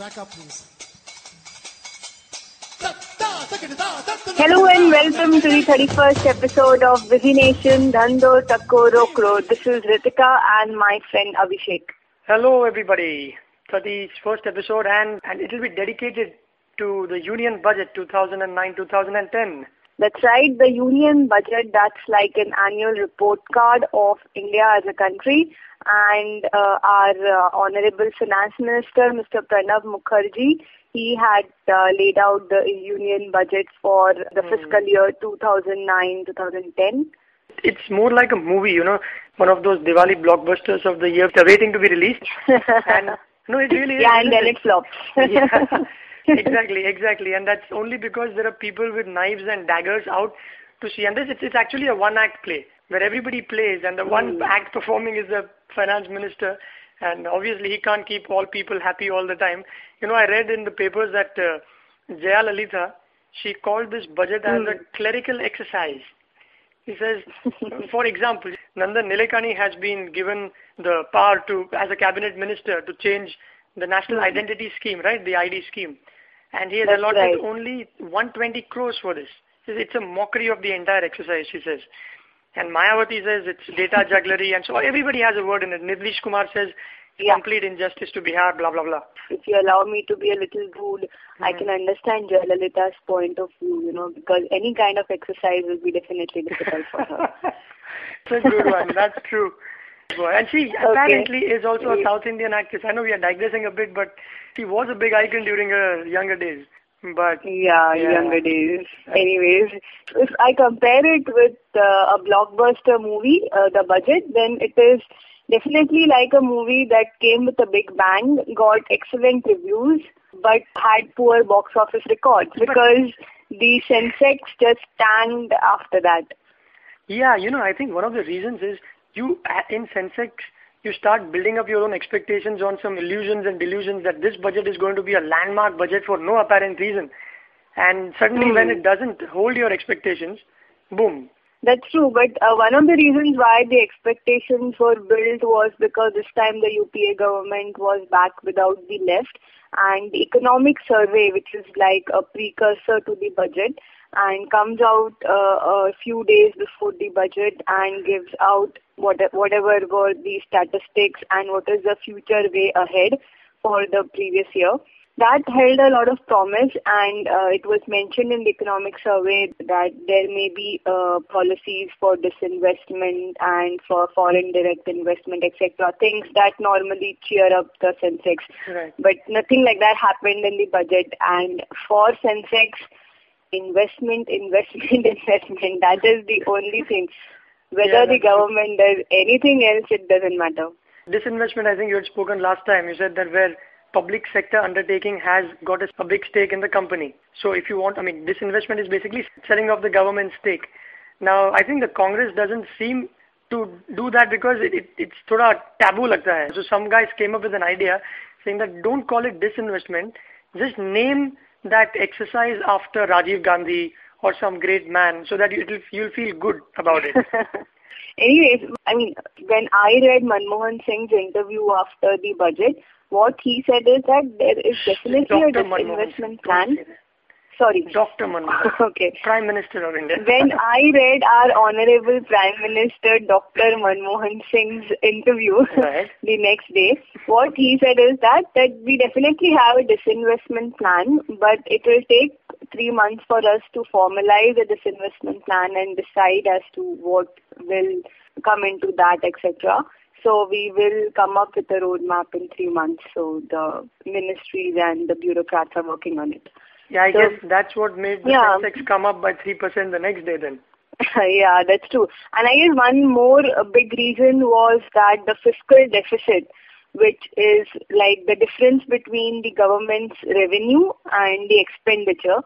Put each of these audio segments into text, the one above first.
Back up, please. Hello and welcome to the 31st episode of Busy Nation Dhando Takko Rokro. This is Ritika and my friend Abhishek. Hello, everybody. 31st episode, and, and it will be dedicated to the Union Budget 2009-2010. That's right, the Union Budget, that's like an annual report card of India as a country. And uh, our uh, Honorable Finance Minister, Mr. Pranab Mukherjee, he had uh, laid out the Union Budget for the fiscal year 2009-2010. It's more like a movie, you know, one of those Diwali blockbusters of the year, they're waiting to be released. and no, it really is. yeah, and then it? it flops. Yeah. Exactly, exactly. And that's only because there are people with knives and daggers out to see. And this, it's, it's actually a one-act play where everybody plays, and the one Hmm. act performing is the finance minister. And obviously, he can't keep all people happy all the time. You know, I read in the papers that uh, Jaya Lalitha, she called this budget as a clerical exercise. He says, for example, Nandan Nilekani has been given the power to, as a cabinet minister, to change the national identity scheme, right? The ID scheme. And he has That's allotted right. only 120 crores for this. It's a mockery of the entire exercise, he says. And Mayawati says it's data jugglery, and so everybody has a word in it. Nitish Kumar says Yeah. complete injustice to Bihar, blah, blah, blah. if you allow me to be a little rude, I Hmm. can understand Jayalalitha's point of view, you know, because any kind of exercise will be definitely difficult for her. It's a good one. That's true. And she apparently is also a South Indian actress. I know we are digressing a bit, but she was a big icon during her younger days. But Yeah, Yeah. younger days. Anyways, if I compare it with uh, a blockbuster movie, uh, the budget, then it is definitely like a movie that came with a big bang, got excellent reviews, but had poor box office records because the Sensex just tanked after that. yeah, you know, I think one of the reasons is you in Sensex you start building up your own expectations on some illusions and delusions that this budget is going to be a landmark budget for no apparent reason. And suddenly Hmm. when it doesn't hold your expectations, boom. That's true, but uh, one of the reasons why the expectations were built was because this time the UPA government was back without the left and the economic survey, which is like a precursor to the budget and comes out uh, a few days before the budget and gives out what, whatever were the statistics and what is the future way ahead for the previous year that held a lot of promise and uh, it was mentioned in the economic survey that there may be uh, policies for disinvestment and for foreign direct investment etc things that normally cheer up the sensex Right. but nothing like that happened in the budget and for sensex investment investment investment that is the only thing whether Yeah, the that's true. government does anything else it doesn't matter Disinvestment, I think you had spoken last time. You said that where public sector undertaking has got a, big stake in the company. So if you want, I mean, disinvestment is basically selling off the government stake. Now, I think the Congress doesn't seem to do that because it, it, it's thoda taboo lagta hai. So some guys came up with an idea saying that don't call it disinvestment, just name that exercise after Rajiv Gandhi or some great man so that you'll, you'll feel good about it. Anyways, I mean, when I read Manmohan Singh's interview after the budget, what he said is that there is definitely a Dr. Manmohan disinvestment plan. Sorry. Dr. Manmohan, Okay. Prime Minister of India. When I read our Honorable Prime Minister Dr. Manmohan Singh's interview Right. the next day, what he said is that that we definitely have a disinvestment plan, but it will take three months for us to formalize a disinvestment plan and decide as to what will come into that, etc. So we will come up with a roadmap in three months. So the ministries and the bureaucrats are working on it. Yeah, I So- guess that's what made the Yeah. Sensex come up by 3% the next day then. yeah, that's true. And I guess one more uh, big reason was that the fiscal deficit, which is like the difference between the government's revenue and the expenditure.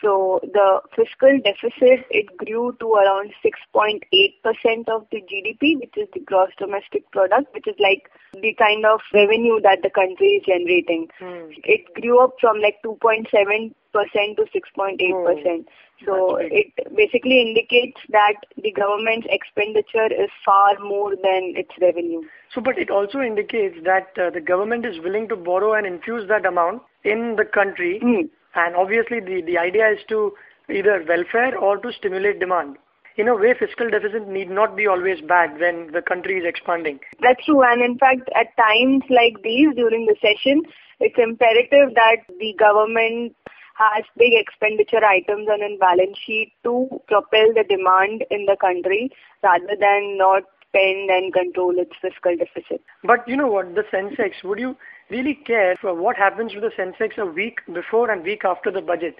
So the fiscal deficit, it grew to around 6.8% of the GDP, which is the gross domestic product, which is like the kind of revenue that the country is generating. Hmm. It grew up from like 2.7% to 6.8%. Oh, so it basically indicates that the government's expenditure is far more than its revenue. So, but it also indicates that uh, the government is willing to borrow and infuse that amount in the country, Hmm. And obviously the, the idea is to either welfare or to stimulate demand. In a way, fiscal deficit need not be always bad when the country is expanding. That's true. And in fact, at times like these during the session, it's imperative that the government has big expenditure items on its balance sheet to propel the demand in the country rather than not spend and control its fiscal deficit. But you know what, the Sensex, would you really care for what happens to the Sensex a week before and week after the budget.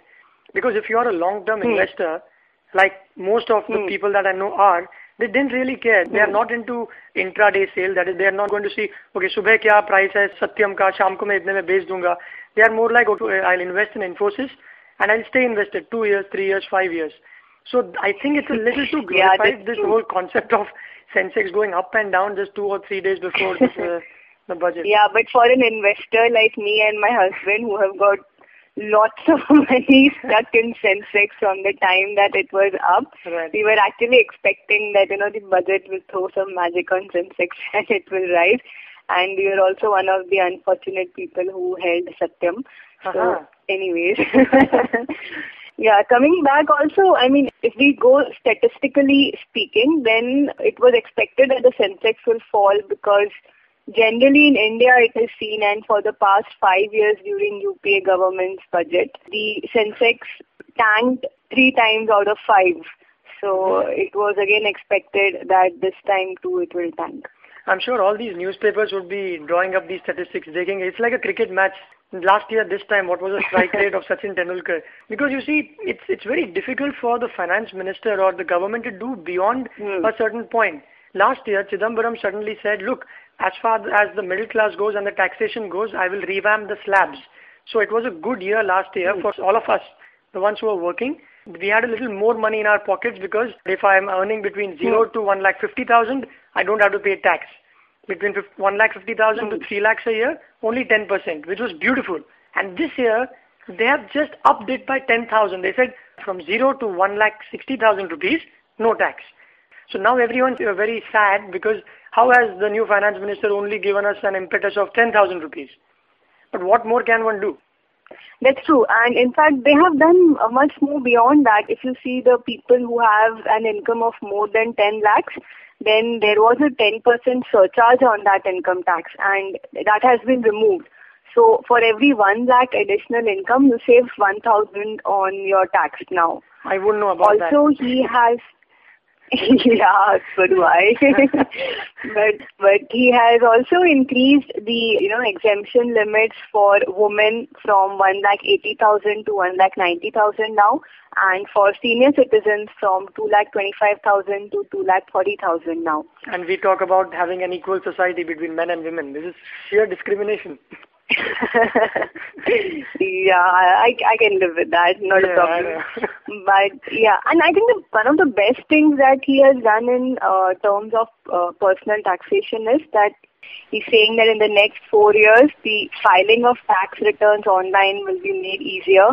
Because if you are a long-term hmm. investor, like most of the hmm. people that I know are, they didn't really care. They are hmm. not into intraday sale. That is, they are not going to see, okay, subah kya price hai Satyam ka, sham ko main itne mein dunga. They are more like, okay, I'll invest in Infosys and I'll stay invested two years, three years, five years. So I think it's a little too glorified, yeah, this whole concept of Sensex going up and down just two or three days before this, uh, the budget. Yeah, but for an investor like me and my husband who have got lots of money stuck in Sensex from the time that it was up, Right. we were actually expecting that, you know, the budget will throw some magic on Sensex and it will rise. And we were also one of the unfortunate people who held Satyam. So, Uh-huh. anyways. yeah, coming back also, I mean, if we go statistically speaking, then it was expected that the Sensex will fall because Generally in India it is seen and for the past five years during UPA government's budget, the Sensex tanked three times out of five. So it was again expected that this time too it will tank. I'm sure all these newspapers would be drawing up these statistics, taking it's like a cricket match. Last year, this time, what was the strike rate of Sachin Tendulkar? Because you see, it's it's very difficult for the finance minister or the government to do beyond Hmm. a certain point. Last year, Chidambaram suddenly said, "Look, as far as the middle class goes and the taxation goes, I will revamp the slabs." So it was a good year last year for all of us, the ones who are working. We had a little more money in our pockets because if I am earning between zero to one lakh fifty thousand, I don't have to pay tax between 1 lakh 50,000 to 3 lakhs a year, only 10%, which was beautiful. And this year, they have just upped it by 10,000. They said from 0 to 1 lakh 60,000 rupees, no tax. So now everyone's uh, very sad because how has the new finance minister only given us an impetus of 10,000 rupees? But what more can one do? That's true. And in fact, they have done much more beyond that. If you see the people who have an income of more than 10 lakhs, then there was a 10% surcharge on that income tax and that has been removed. So for every 1 lakh additional income, you save 1000 on your tax now. I wouldn't know about that. Also, he has yeah, so do I. but but he has also increased the you know exemption limits for women from one lakh eighty thousand to one lakh ninety thousand now, and for senior citizens from two lakh twenty five thousand to two lakh forty thousand now. And we talk about having an equal society between men and women. This is sheer discrimination. yeah, I I can live with that. Not Yeah, a problem. but yeah, and I think the, one of the best things that he has done in uh, terms of uh, personal taxation is that he's saying that in the next four years, the filing of tax returns online will be made easier,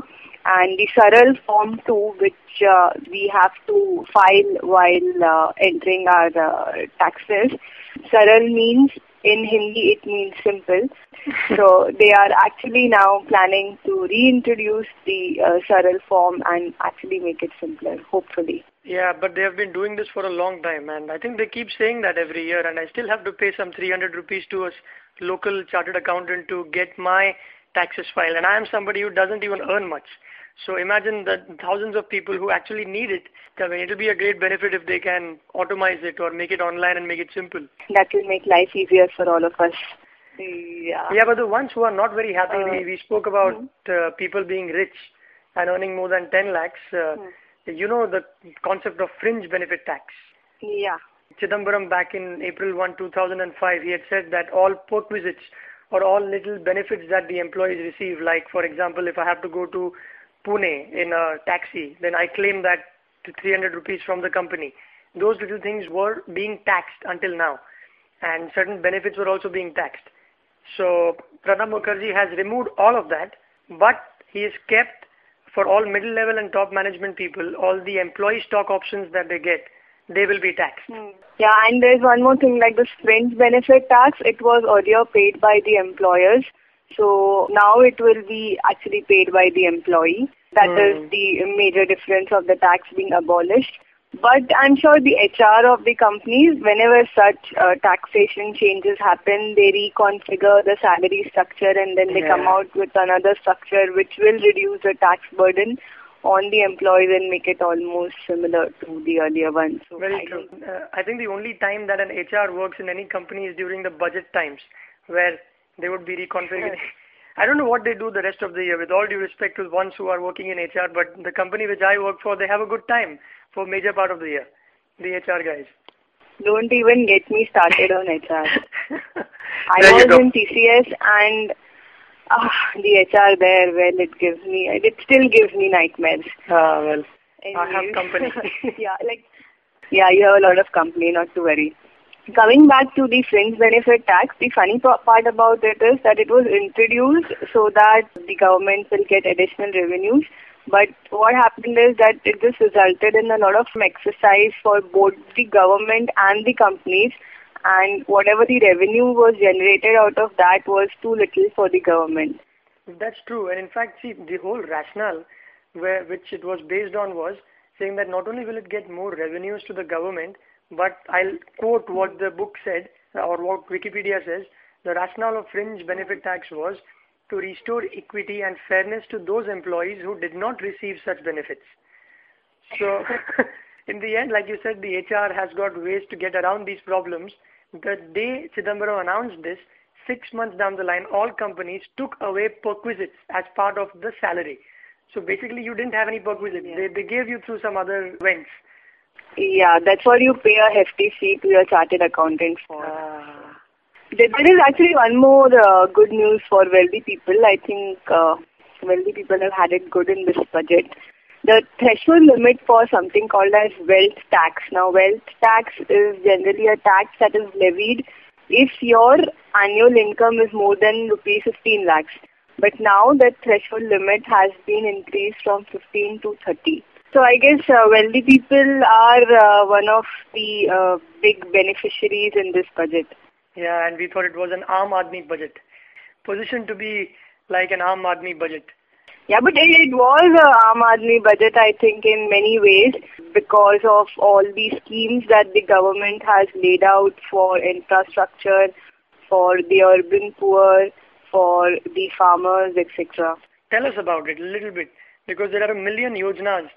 and the Saral Form 2, which uh, we have to file while uh, entering our uh, taxes. Saral means in Hindi it means simple. so they are actually now planning to reintroduce the uh, Saral form and actually make it simpler, hopefully. Yeah, but they have been doing this for a long time, and I think they keep saying that every year. And I still have to pay some 300 rupees to a local chartered accountant to get my taxes filed. And I am somebody who doesn't even earn much. So imagine the thousands of people who actually need it. I mean, it'll be a great benefit if they can automize it or make it online and make it simple. That will make life easier for all of us. Yeah. Yeah, but the ones who are not very happy, Uh, we, we spoke about uh, people being rich and earning more than 10 lakhs. Uh, You know the concept of fringe benefit tax. Yeah. Chidambaram back in April 1, 2005, he had said that all perquisites or all little benefits that the employees receive, like for example, if I have to go to Pune in a taxi, then I claim that 300 rupees from the company. Those little things were being taxed until now, and certain benefits were also being taxed. So Pranab Mukherjee has removed all of that, but he has kept for all middle level and top management people all the employee stock options that they get they will be taxed. Hmm. Yeah, and there's one more thing like the fringe benefit tax. It was earlier paid by the employers, so now it will be actually paid by the employee. That mm. is the major difference of the tax being abolished. But I'm sure the HR of the companies, whenever such uh, taxation changes happen, they reconfigure the salary structure and then they yeah. come out with another structure which will reduce the tax burden on the employees and make it almost similar to the earlier one. So Very I true. Uh, I think the only time that an HR works in any company is during the budget times where they would be reconfiguring. I don't know what they do the rest of the year. With all due respect to the ones who are working in HR, but the company which I work for, they have a good time for major part of the year. The HR guys. Don't even get me started on HR. I was in TCS and uh, the HR there, well, it gives me, it still gives me nightmares. Ah, well, Anyways. I have company. yeah, like, yeah, you have a lot of company, not to worry. Coming back to the fringe benefit tax, the funny part about it is that it was introduced so that the government will get additional revenues. But what happened is that it just resulted in a lot of exercise for both the government and the companies and whatever the revenue was generated out of that was too little for the government. That's true. And in fact, see, the whole rationale where, which it was based on was saying that not only will it get more revenues to the government, but I'll quote what the book said or what Wikipedia says. The rationale of fringe benefit tax was to restore equity and fairness to those employees who did not receive such benefits. So, in the end, like you said, the HR has got ways to get around these problems. The day Chidambaram announced this, six months down the line, all companies took away perquisites as part of the salary. So basically, you didn't have any perquisites. Yeah. They, they gave you through some other vents. Yeah, that's what you pay a hefty fee to your chartered accountant for. Uh, there is actually one more uh, good news for wealthy people. I think uh, wealthy people have had it good in this budget. The threshold limit for something called as wealth tax. Now, wealth tax is generally a tax that is levied if your annual income is more than rupees 15 lakhs. But now that threshold limit has been increased from 15 to 30. So I guess uh, wealthy people are uh, one of the uh, big beneficiaries in this budget. Yeah, and we thought it was an Aam Aadmi budget, positioned to be like an Aam Aadmi budget. Yeah, but it, it was a Aam Aadmi budget, I think, in many ways because of all the schemes that the government has laid out for infrastructure, for the urban poor, for the farmers, etc. Tell us about it a little bit because there are a million yojanas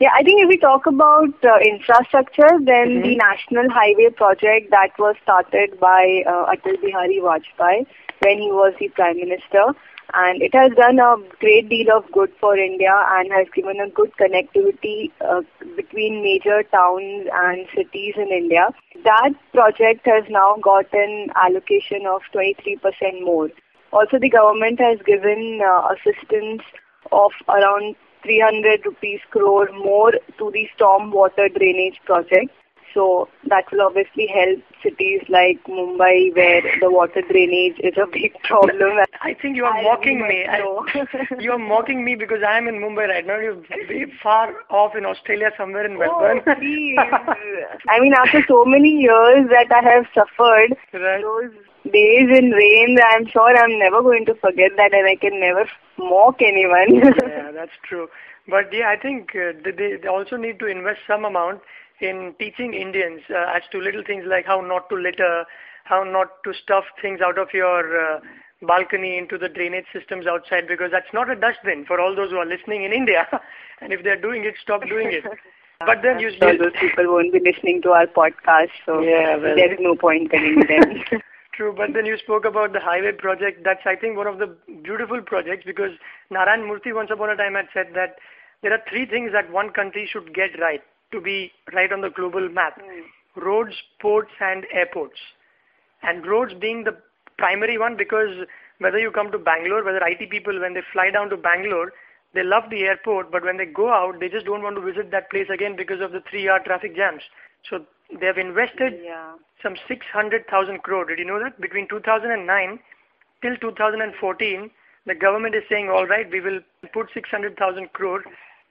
yeah, I think if we talk about uh, infrastructure, then mm-hmm. the national highway project that was started by uh, Atal Bihari Vajpayee when he was the prime minister, and it has done a great deal of good for India and has given a good connectivity uh, between major towns and cities in India. That project has now got an allocation of 23% more. Also, the government has given uh, assistance of around 300 rupees crore more to the storm water drainage project. So that will obviously help cities like Mumbai where the water drainage is a big problem. I think you are I mocking me. I, you are mocking me because I am in Mumbai right now. You're very far off in Australia somewhere in Melbourne. Oh. I mean after so many years that I have suffered, right. those days in rain, I'm sure I'm never going to forget that and I can never mock anyone. yeah, that's true. But yeah, I think uh, they, they also need to invest some amount in teaching Indians uh, as to little things like how not to litter, how not to stuff things out of your uh, balcony into the drainage systems outside because that's not a dustbin for all those who are listening in India. and if they're doing it, stop doing it. But then you sure those people won't be listening to our podcast, so yeah, well, there is no point telling them. True, but then you spoke about the highway project. That's, I think, one of the beautiful projects because Narayan Murthy once upon a time had said that there are three things that one country should get right to be right on the global map. Mm. Roads, ports, and airports. And roads being the primary one because whether you come to Bangalore, whether IT people, when they fly down to Bangalore, they love the airport, but when they go out, they just don't want to visit that place again because of the three-hour traffic jams. So they have invested Yeah. some 600,000 crore. Did you know that? Between 2009 till 2014, the government is saying, all right, we will put 600,000 crore,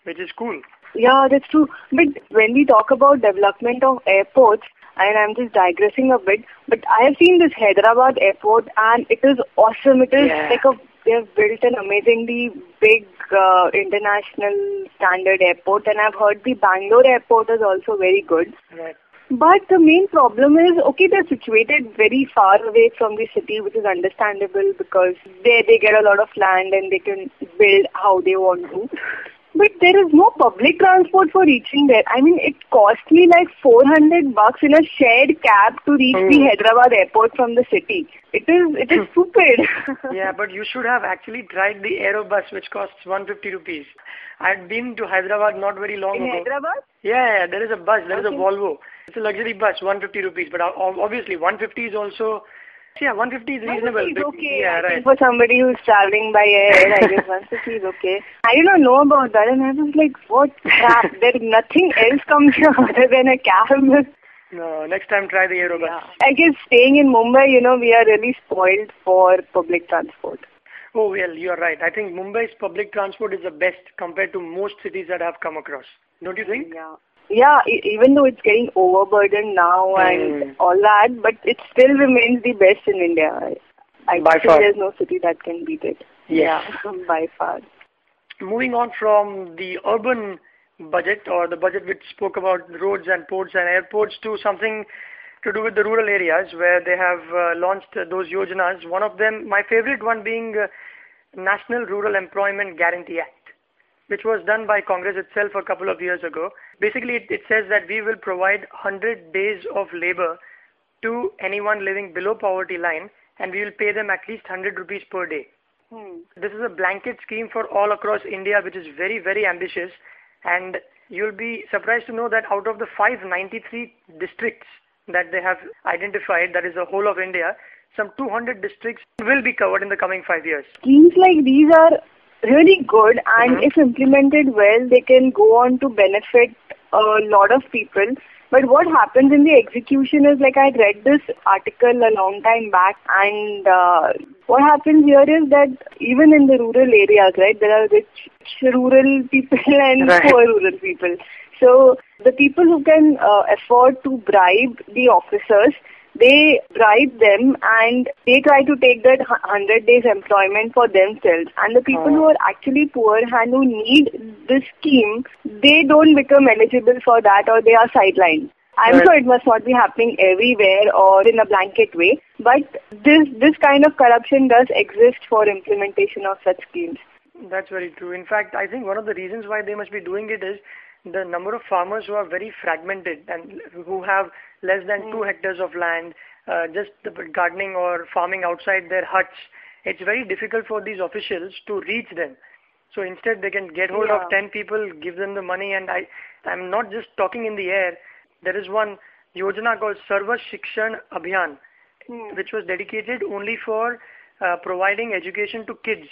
which is cool. Yeah, that's true. But when we talk about development of airports, and I'm just digressing a bit, but I have seen this Hyderabad airport and it is awesome. It is Yeah. like a, they have built an amazingly big uh, international standard airport and I've heard the Bangalore airport is also very good. Right. But the main problem is, okay, they're situated very far away from the city, which is understandable because they they get a lot of land and they can build how they want to. There is no public transport for reaching there. I mean, it cost me like 400 bucks in a shared cab to reach the Hmm. Hyderabad airport from the city. It is it is stupid. Yeah, but you should have actually tried the Aerobus, which costs 150 rupees. I had been to Hyderabad not very long In ago. Hyderabad? Yeah, yeah, there is a bus, there is Okay. a Volvo. It's a luxury bus, 150 rupees. But ob- obviously, 150 is also, yeah, 150 is reasonable. It's But- okay. Yeah, right. for somebody who's traveling by air, I guess 150 is okay. I did not know about that, and I was like, what crap? there nothing else comes here other than a cab. No, next time try the Aerobus. Yeah. I guess staying in Mumbai, you know, we are really spoiled for public transport. Oh, well, you are right. I think Mumbai's public transport is the best compared to most cities that I've come across. Don't you think? Yeah. Yeah, e- even though it's getting overburdened now and Mm. all that, but it still remains the best in India. I, I By think far. there's no city that can beat it. Yes. Yeah, by far. Moving on from the urban budget or the budget which spoke about roads and ports and airports to something to do with the rural areas where they have uh, launched uh, those yojanas. One of them, my favorite one being uh, National Rural Employment Guarantee Act, which was done by Congress itself a couple of years ago. Basically, it, it says that we will provide 100 days of labor to anyone living below poverty line and we will pay them at least 100 rupees per day. Hmm. This is a blanket scheme for all across India, which is very, very ambitious. And you'll be surprised to know that out of the 593 districts that they have identified, that is the whole of India, some 200 districts will be covered in the coming five years. schemes like these are really good and Mhm. if implemented well they can go on to benefit a lot of people but what happens in the execution is like i read this article a long time back and uh, what happens here is that even in the rural areas right there are rich rural people and Right. poor rural people so the people who can uh, afford to bribe the officers they bribe them and they try to take that 100 days employment for themselves and the people Oh. who are actually poor and who need this scheme they don't become eligible for that or they are sidelined i'm Right. sure it must not be happening everywhere or in a blanket way but this this kind of corruption does exist for implementation of such schemes That's very true. In fact, I think one of the reasons why they must be doing it is the number of farmers who are very fragmented and who have less than two hectares of land, uh, just the gardening or farming outside their huts. It's very difficult for these officials to reach them. So instead, they can get hold Yeah. of 10 people, give them the money, and I, I'm not just talking in the air. There is one yojana called Sarva Shikshan Abhiyan, Hmm. which was dedicated only for uh, providing education to kids.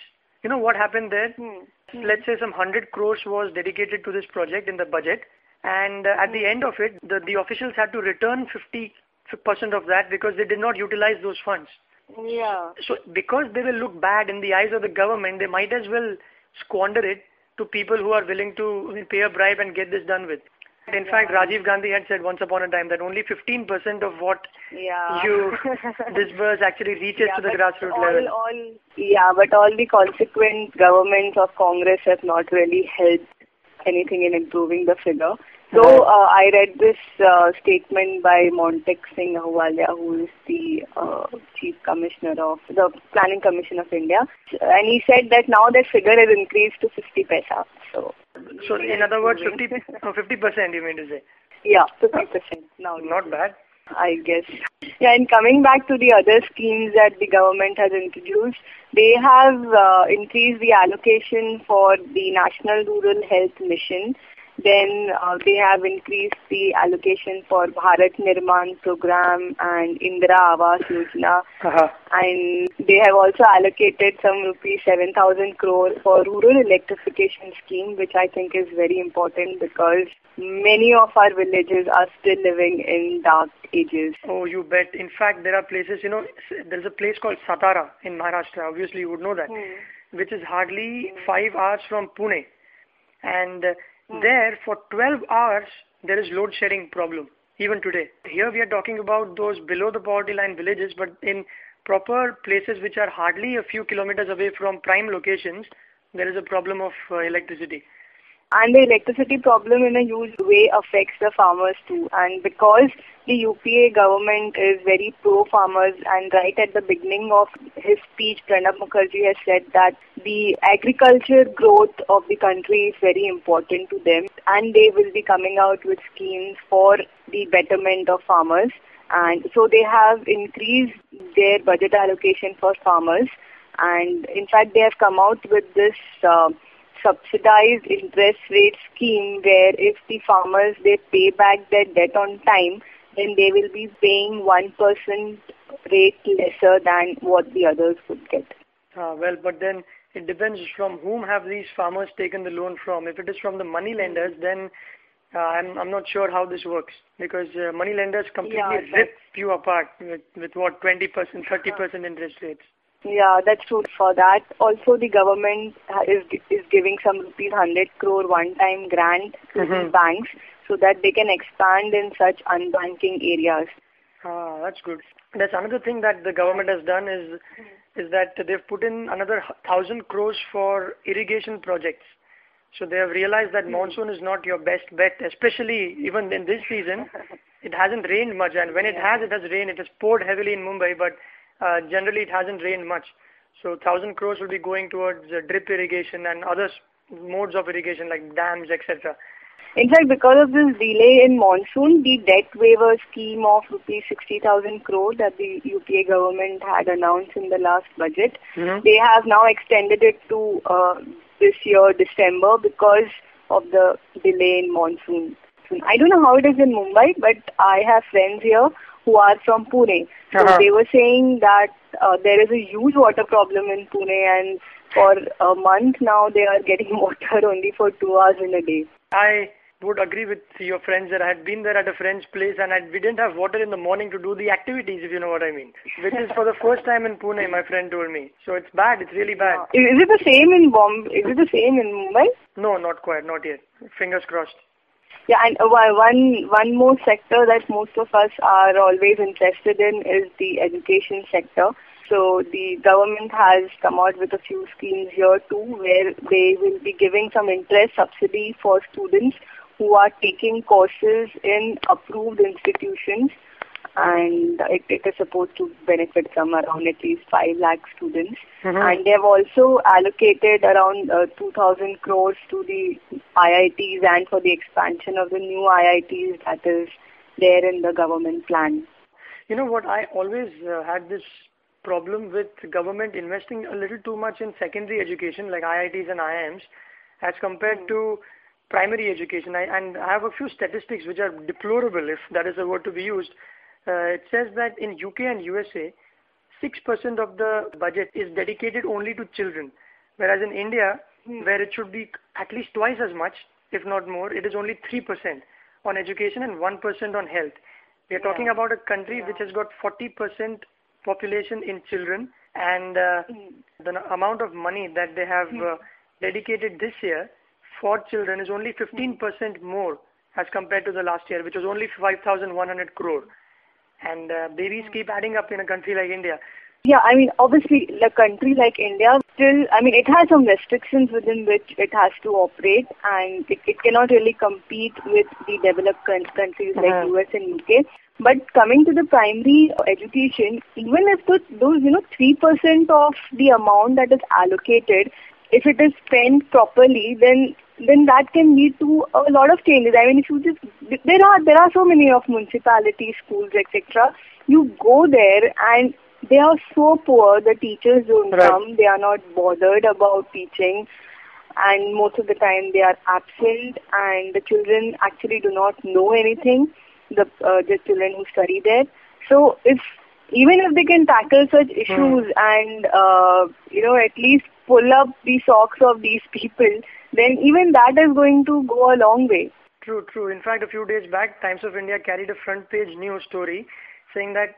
You know what happened there? Hmm. Let's say some 100 crores was dedicated to this project in the budget, and uh, at the end of it, the, the officials had to return 50% of that because they did not utilize those funds. yeah So because they will look bad in the eyes of the government, they might as well squander it to people who are willing to pay a bribe and get this done with. In fact, Rajiv Gandhi had said once upon a time that only 15% of what yeah you disburse actually reaches to the grassroots all, level. All, yeah, but all the consequent governments of Congress have not really helped anything in improving the figure. So uh, I read this uh, statement by Montek Singh Ahluwalia, who is the uh, Chief Commissioner of the Planning Commission of India, and he said that now that figure has increased to 50 paisa. So So in other words, 50, oh, 50% you mean to say. yeah, 50 percent now. Not bad. I guess. Yeah, and coming back to the other schemes that the government has introduced, they have uh, increased the allocation for the National Rural Health Mission Then uh, they have increased the allocation for Bharat Nirman program and Indira Awas Yojana. Uh-huh. And they have also allocated some rupees 7,000 crore for rural electrification scheme, which I think is very important because many of our villages are still living in dark ages. Oh, you bet. In fact, there are places, you know, there's a place called Satara in Maharashtra. Obviously, you would know that, Hmm. which is hardly five hours from Pune. And uh, Hmm. There, for 12 hours, there is load shedding problem, even today. Here we are talking about those below the poverty line villages, but in proper places which are hardly a few kilometers away from prime locations, there is a problem of uh, electricity. And the electricity problem in a huge way affects the farmers too. And because the UPA government is very pro-farmers and right at the beginning of his speech, Pranab Mukherjee has said that the agriculture growth of the country is very important to them and they will be coming out with schemes for the betterment of farmers. And so they have increased their budget allocation for farmers. And in fact, they have come out with this uh, subsidized interest rate scheme where if the farmers they pay back their debt on time, then they will be paying 1% rate lesser than what the others would get. Uh, well, but then it depends from whom have these farmers taken the loan from. If it is from the money lenders, then uh, I'm I'm not sure how this works because uh, money lenders completely Yeah, rip you apart with with what 20 percent, 30 percent interest rates. Yeah, that's true. For that, also the government is is giving some rupees 100 crore one-time grant to the Mhm. banks so that they can expand in such unbanking areas. Ah, that's good. That's another thing that the government has done is is that they've put in another thousand crores for irrigation projects. So they have realized that monsoon is not your best bet, especially even in this season. It hasn't rained much, and when it has, it has rained. It has poured heavily in Mumbai, but generally it hasn't rained much. So thousand crores will be going towards uh, drip irrigation and other modes of irrigation like dams, etc. In fact, because of this delay in monsoon, the debt waiver scheme of rupees 60,000 crore that the UPA government had announced in the last budget, Mhm. they have now extended it to uh, this year, December, because of the delay in monsoon. I don't know how it is in Mumbai, but I have friends here who are from Pune. So Uh-huh. they were saying that uh, there is a huge water problem in Pune and for a month now they are getting water only for two hours in a day. I would agree with your friends that I had been there at a friend's place and I, we didn't have water in the morning to do the activities, if you know what I mean. Which is for the first time in Pune, my friend told me. So it's bad, it's really bad. Is, is it the same in Bombay? Is it the same in Mumbai? No, not quite, not yet. Fingers crossed. Yeah, and one one one one more sector that most of us are always interested in is the education sector. So the government has come out with a few schemes here too, where they will be giving some interest subsidy for students who are taking courses in approved institutions, and it, it is supposed to benefit some around at least five lakh students. Mhm. And they have also allocated around uh, 2,000 crores to the IITs and for the expansion of the new IITs that is there in the government plan. You know what, I always uh, had this problem with government investing a little too much in secondary education like IITs and IIMs as compared to primary education. I, and I have a few statistics which are deplorable, if that is a word to be used. Uh, it says that in UK and USA, 6% of the budget is dedicated only to children, whereas in India, where it should be at least twice as much, if not more, it is only 3% on education and 1% on health. We are talking about a country which has got 40% population in children, and uh, the n- amount of money that they have uh, dedicated this year for children is only 15% more as compared to the last year, which was only 5,100 crore. And uh, babies keep adding up in a country like India. Yeah, I mean, obviously, a country like India still, I mean, it has some restrictions within which it has to operate, and it, it cannot really compete with the developed countries like Mhm. US and UK. But coming to the primary education, even if the, those, you know, 3% of the amount that is allocated, if it is spent properly, then then that can lead to a lot of changes. I mean, if you just there are there are so many of municipality schools, etc. You go there and they are so poor. The teachers don't Right. come. They are not bothered about teaching. and most of the time they are absent and the children actually do not know anything, the, uh, the children who study there. So if even if they can tackle such hmm. issues mm. and uh, you know at least pull up the socks of these people, then even that is going to go a long way. True, true. In fact, a few days back, Times of India carried a front page news story saying that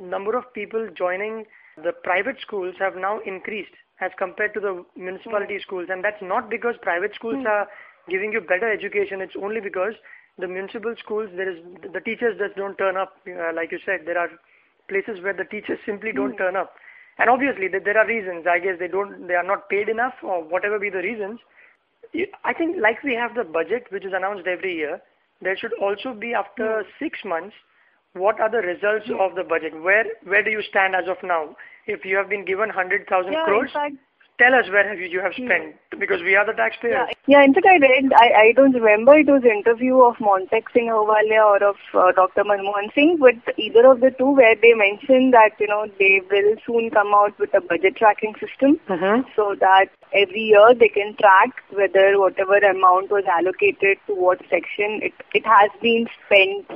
number of people joining the private schools have now increased as compared to the municipality mm. schools, and that's not because private schools mm. are giving you better education. It's only because the municipal schools there is the teachers just don't turn up. Uh, like you said, there are places where the teachers simply don't mm. turn up. And obviously there are reasons. I guess they don't, they are not paid enough or whatever be the reasons. I think like we have the budget which is announced every year, there should also be after mm. six months, what are the results yeah. of the budget? Where where do you stand as of now? If you have been given 100,000 yeah, crores, tell us where have you, you have spent because we are the taxpayers. Yeah, yeah in fact I read, I, I don't remember it was interview of Montek Singh Ahluwalia or of uh, Dr. Manmohan Singh, but either of the two where they mentioned that, you know, they will soon come out with a budget tracking system mm-hmm. so that every year they can track whether whatever amount was allocated to what section it, it has been spent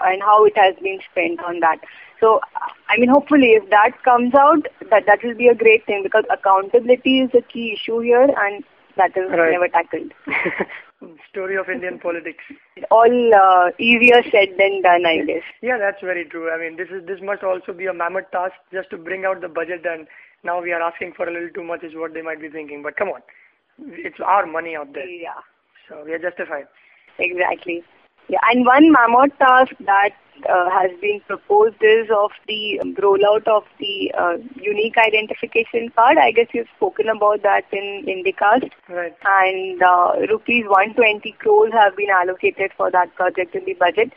and how it has been spent on that. So, I mean, hopefully, if that comes out, that that will be a great thing because accountability is a key issue here, and that is right. never tackled. Story of Indian politics. All uh, easier said than done, I guess. Yeah, that's very true. I mean, this is this must also be a mammoth task just to bring out the budget, and now we are asking for a little too much, is what they might be thinking. But come on, it's our money out there. Yeah. So we are justified. Exactly. Yeah, and one mammoth task that uh, has been proposed is of the rollout of the uh, unique identification card. I guess you've spoken about that in Indicast. Right. And uh, rupees 120 crores have been allocated for that project in the budget,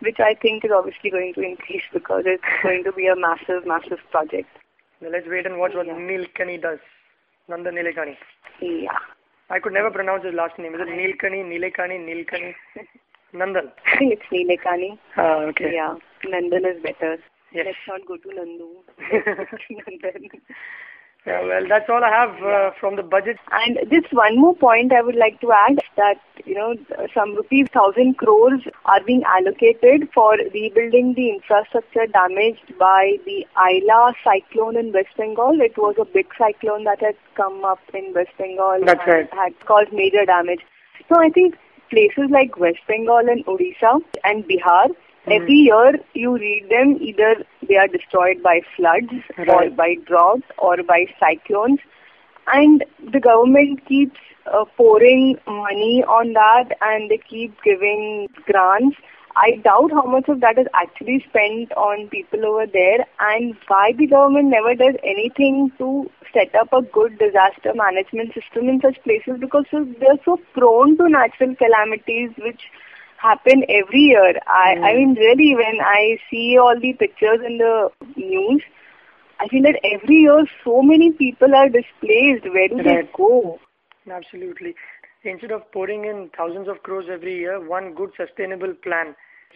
which I think is obviously going to increase because it's going to be a massive, massive project. Well, let's wait and watch what yeah. Nilekani does. Nanda Nilekani. Yeah. I could never pronounce his last name. Is it Nilekani, Nilekani, Nilekani? Nandan. it's Nilekani. Ah, okay. Yeah, Nandan is better. Yes. Let's not go to Nandu. Nandan. Yeah, well, that's all I have uh, from the budget. And just one more point I would like to add that, you know, some rupees 1000 crores are being allocated for rebuilding the infrastructure damaged by the Aila cyclone in West Bengal. It was a big cyclone that had come up in West Bengal that's and right. had caused major damage. So I think places like West Bengal and Odisha and Bihar, mm. every year you read them either they are destroyed by floods right. or by drought or by cyclones and the government keeps uh, pouring money on that and they keep giving grants I doubt how much of that is actually spent on people over there and why the government never does anything to set up a good disaster management system in such places because they're so prone to natural calamities which happen every year. I, mm. I mean really when I see all the pictures in the news, I feel that every year so many people are displaced. Where do right. they go? Absolutely instead of pouring in thousands of crores every year, one good sustainable plan,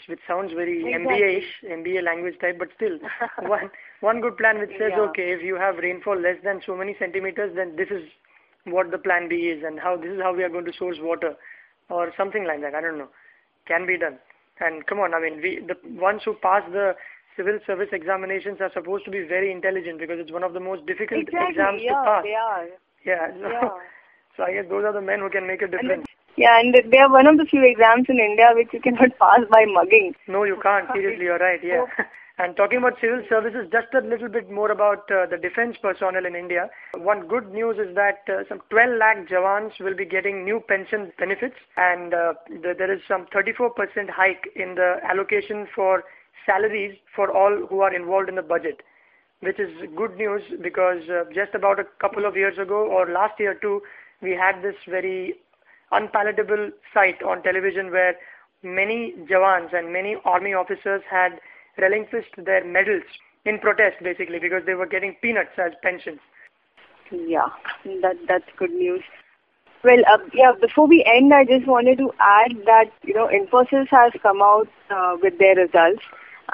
which sounds very exactly. MBA-ish, MBA language type, but still one one good plan which says, yeah. okay, if you have rainfall less than so many centimeters, then this is what the plan B is, and how this is how we are going to source water, or something like that. I don't know. Can be done. And come on, I mean, we the ones who pass the civil service examinations are supposed to be very intelligent because it's one of the most difficult exactly, exams yeah, to pass. They are. Yeah. So, yeah. So I guess those are the men who can make a difference. Yeah, and they are one of the few exams in India which you cannot pass by mugging. No, you can't. Seriously, you're right. Yeah. And talking about civil services, just a little bit more about uh, the defense personnel in India. One good news is that uh, some 12 lakh Jawans will be getting new pension benefits, and uh, the, there is some 34% hike in the allocation for salaries for all who are involved in the budget, which is good news because uh, just about a couple of years ago or last year too, we had this very unpalatable sight on television where many Jawans and many army officers had relinquished their medals in protest basically because they were getting peanuts as pensions. Yeah, that that's good news. Well, uh, yeah, before we end, I just wanted to add that, you know, Infosys has come out uh, with their results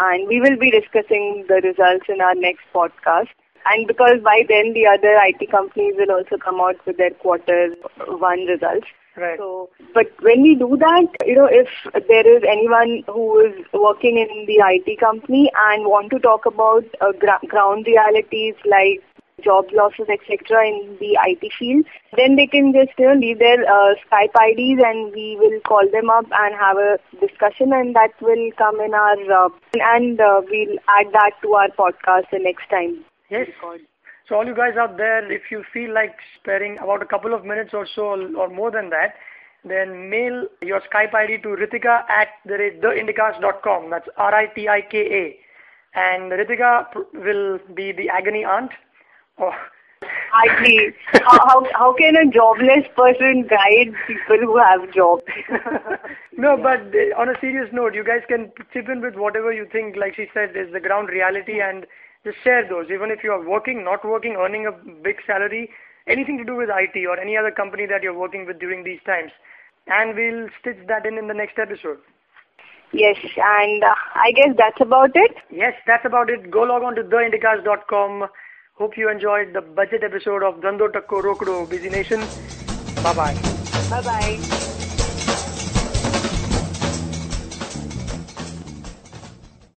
and we will be discussing the results in our next podcast. And because by then the other IT companies will also come out with their quarter one results. Right. So, but when we do that, you know, if there is anyone who is working in the IT company and want to talk about uh, gra- ground realities like job losses, etc., in the IT field, then they can just you know leave their uh, Skype IDs and we will call them up and have a discussion, and that will come in our uh, and uh, we'll add that to our podcast the next time. Yes. So all you guys out there, if you feel like sparing about a couple of minutes or so or more than that, then mail your Skype ID to Ritika at the theindicast.com. That's R-I-T-I-K-A. And Ritika will be the agony aunt. Oh. Hardly. how, how, how can a jobless person guide people who have jobs? no, but uh, on a serious note, you guys can chip in with whatever you think, like she said, is the ground reality and just share those. Even if you are working, not working, earning a big salary, anything to do with IT or any other company that you're working with during these times. And we'll stitch that in in the next episode. Yes, and uh, I guess that's about it. Yes, that's about it. Go log on to theindicast.com. Hope you enjoyed the budget episode of Dando Takko Rokdo Busy Nation. Bye bye. Bye bye.